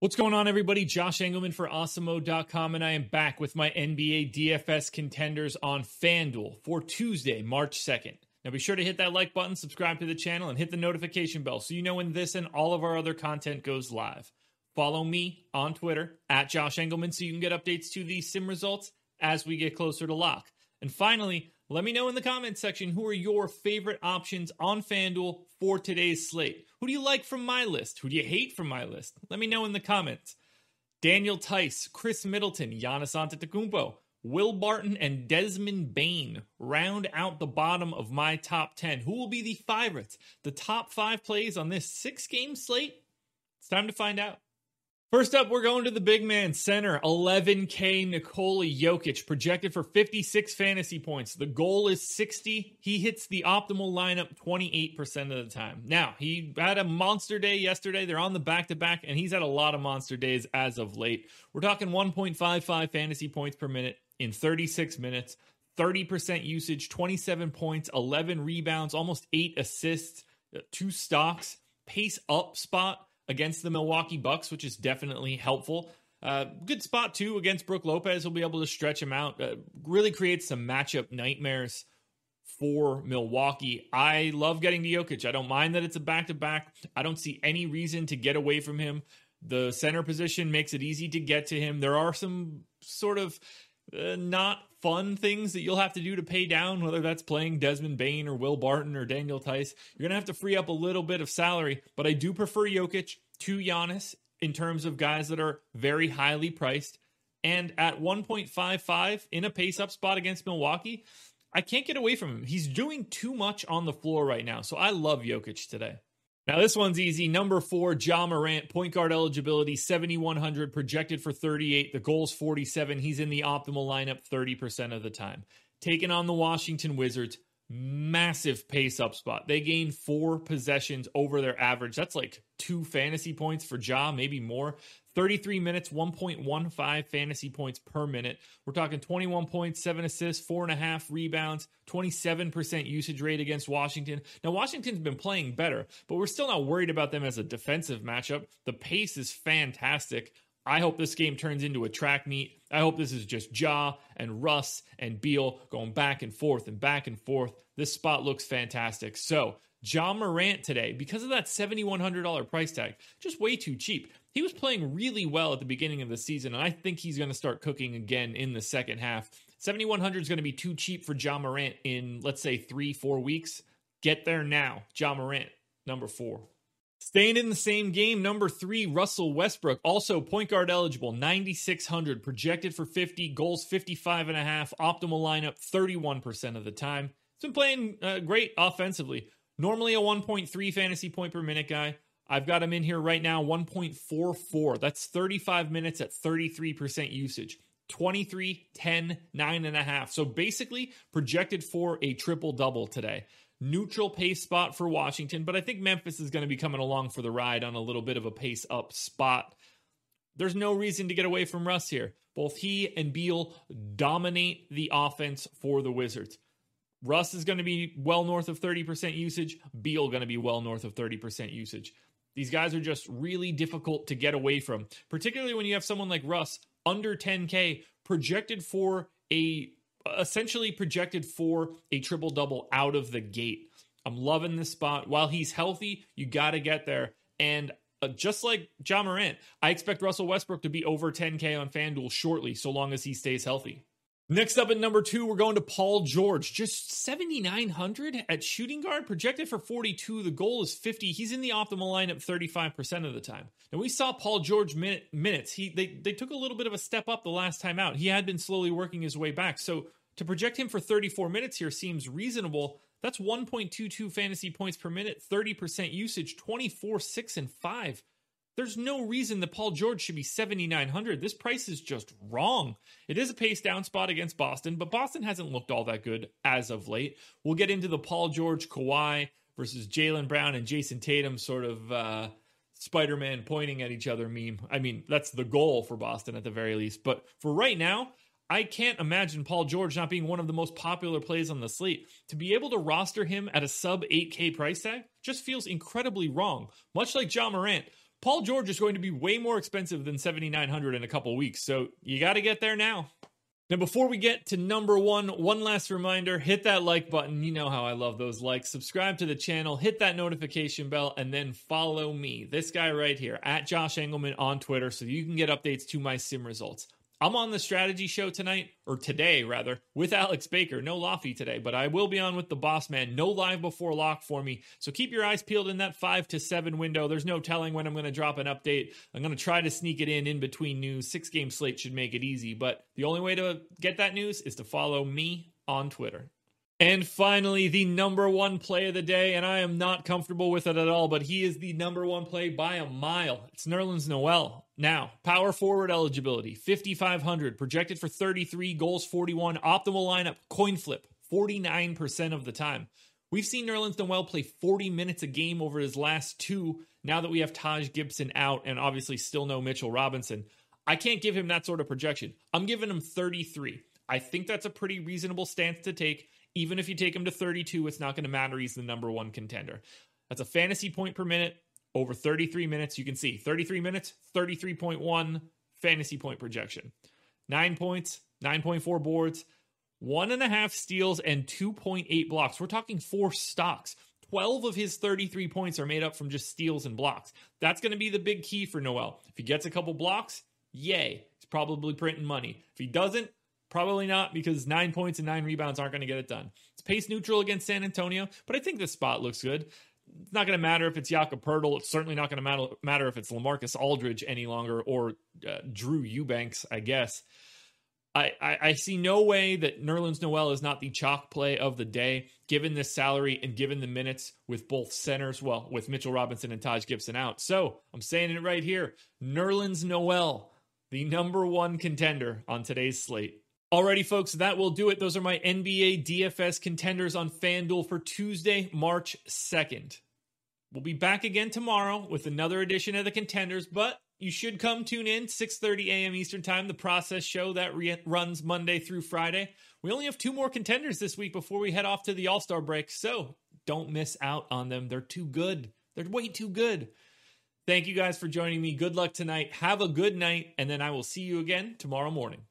What's going on, everybody? Josh Engleman for Awesemo.com, and I am back with my NBA DFS contenders on FanDuel for Tuesday, March 2nd. Now, be sure to hit that like button, subscribe to the channel, and hit the notification bell so you know when this and all of our other content goes live. Follow me on Twitter at Josh Engleman so you can get updates to the sim results as we get closer to lock. And finally, let me know in the comments section who are your favorite options on FanDuel for today's slate. Who do you like from my list? Who do you hate from my list? Let me know in the comments. Daniel Theis, Khris Middleton, Giannis Antetokounmpo, Will Barton, and Desmond Bane round out the bottom of my top 10. Who will be the favorites? The top five plays on this six game slate? It's time to find out. First up, we're going to the big man center, 11K Nikola Jokic, projected for 56 fantasy points. The goal is 60. He hits the optimal lineup 28% of the time. Now, he had a monster day yesterday. They're on the back to back, and he's had a lot of monster days as of late. We're talking 1.55 fantasy points per minute in 36 minutes, 30% usage, 27 points, 11 rebounds, almost eight assists, uh, two stocks, pace up spot against the Milwaukee Bucks, which is definitely helpful. Uh, good spot too against Brook Lopez. He'll be able to stretch him out. Uh, really creates some matchup nightmares for Milwaukee. I love getting to Jokic. I don't mind that it's a back to back. I don't see any reason to get away from him. The center position makes it easy to get to him. There are some sort of uh, not fun things that you'll have to do to pay down, whether that's playing Desmond Bane or Will Barton or Daniel Theis. You're going to have to free up a little bit of salary, but I do prefer Jokic to Giannis in terms of guys that are very highly priced. And at 1.55 in a pace up spot against Milwaukee, I can't get away from him. He's doing too much on the floor right now. So I love Jokic today. Now, this one's easy. Number four, Ja Morant, point guard eligibility, 7,100, projected for 38. The goal's 47. He's in the optimal lineup 30% of the time. Taking on the Washington Wizards, massive pace up spot. They gain four possessions over their average. That's like two fantasy points for Ja, maybe more. 33 minutes, 1.15 fantasy points per minute. We're talking 21 points, seven assists, four and a half rebounds, 27% usage rate against Washington. Now, Washington's been playing better, but we're still not worried about them as a defensive matchup. The pace is fantastic. I hope this game turns into a track meet. I hope this is just Ja and Russ and Beal going back and forth and back and forth. This spot looks fantastic. So, Ja Morant today, because of that $7,100 price tag, just way too cheap. He was playing really well at the beginning of the season, and I think he's going to start cooking again in the second half. 7,100 is going to be too cheap for Ja Morant in, let's say, three, four weeks. Get there now. Ja Morant, number four. Staying in the same game, number three, Russell Westbrook, also point guard eligible, 9,600, projected for 50, goals 55 and a half, optimal lineup 31% of the time. He's been playing uh, great offensively. Normally a 1.3 fantasy point per minute guy. I've got him in here right now, 1.44. That's 35 minutes at 33% usage. 23, 10, 9.5. So basically projected for a triple double today. Neutral pace spot for Washington, but I think Memphis is going to be coming along for the ride on a little bit of a pace up spot. There's no reason to get away from Russ here. Both he and Beal dominate the offense for the Wizards. Russ is going to be well north of 30% usage. Beal going to be well north of 30% usage. These guys are just really difficult to get away from, particularly when you have someone like Russ under 10K projected for a essentially projected for a triple double out of the gate. I'm loving this spot. While he's healthy, you got to get there. And uh, just like Ja Morant, I expect Russell Westbrook to be over 10K on FanDuel shortly, so long as he stays healthy. Next up at number two, we're going to Paul George. Just 7,900 at shooting guard, projected for 42. The goal is 50. He's in the optimal lineup 35% of the time. Now, we saw Paul George minute, minutes. He they, they took a little bit of a step up the last time out. He had been slowly working his way back. So to project him for 34 minutes here seems reasonable. That's 1.22 fantasy points per minute, 30% usage, 24, 6, and 5. There's no reason that Paul George should be 7,900. This price is just wrong. It is a pace down spot against Boston, but Boston hasn't looked all that good as of late. We'll get into the Paul George, Kawhi versus Jaylen Brown and Jayson Tatum sort of uh, Spider Man pointing at each other meme. I mean, that's the goal for Boston at the very least. But for right now, I can't imagine Paul George not being one of the most popular plays on the slate. To be able to roster him at a sub 8K price tag just feels incredibly wrong. Much like Ja Morant, Paul George is going to be way more expensive than 7,900 in a couple weeks. So you got to get there now. Now, before we get to number one, one last reminder hit that like button. You know how I love those likes. Subscribe to the channel, hit that notification bell, and then follow me, this guy right here, at Josh Engleman on Twitter, so you can get updates to my sim results. I'm on the strategy show tonight, or today rather, with Alex Baker. No Lofty today, but I will be on with the boss man. No live before lock for me. So keep your eyes peeled in that five to seven window. There's no telling when I'm going to drop an update. I'm going to try to sneak it in in between news. Six game slate should make it easy, but the only way to get that news is to follow me on Twitter. And finally, the number one play of the day, and I am not comfortable with it at all, but he is the number one play by a mile. It's Nerlens Noel. Now, power forward eligibility, 5,500, projected for 33, goals 41, optimal lineup, coin flip, 49% of the time. We've seen Nerlens Noel play 40 minutes a game over his last two, now that we have Taj Gibson out and obviously still no Mitchell Robinson. I can't give him that sort of projection. I'm giving him 33. I think that's a pretty reasonable stance to take. Even if you take him to 32, it's not going to matter. He's the number one contender. That's a fantasy point per minute over 33 minutes. You can see 33 minutes, 33.1 fantasy point projection. Nine points, 9.4 boards, one and a half steals, and 2.8 blocks. We're talking four stocks. 12 of his 33 points are made up from just steals and blocks. That's going to be the big key for Noel. If he gets a couple blocks, yay, he's probably printing money. If he doesn't, Probably not because nine points and nine rebounds aren't going to get it done. It's pace neutral against San Antonio, but I think this spot looks good. It's not going to matter if it's Jakob Poeltl. It's certainly not going to matter if it's LaMarcus Aldridge any longer or uh, Drew Eubanks, I guess. I, I, I, see no way that Nerlens Noel is not the chalk play of the day, given this salary and given the minutes with both centers, well, with Mitchell Robinson and Taj Gibson out. So I'm saying it right here Nerlens Noel, the number one contender on today's slate. Alrighty, folks, that will do it. Those are my NBA DFS contenders on FanDuel for Tuesday, March 2nd. We'll be back again tomorrow with another edition of the contenders, but you should come tune in 6:30 a.m. Eastern Time, the process show that re- runs Monday through Friday. We only have two more contenders this week before we head off to the All-Star break, so don't miss out on them. They're too good. They're way too good. Thank you guys for joining me. Good luck tonight. Have a good night, and then I will see you again tomorrow morning.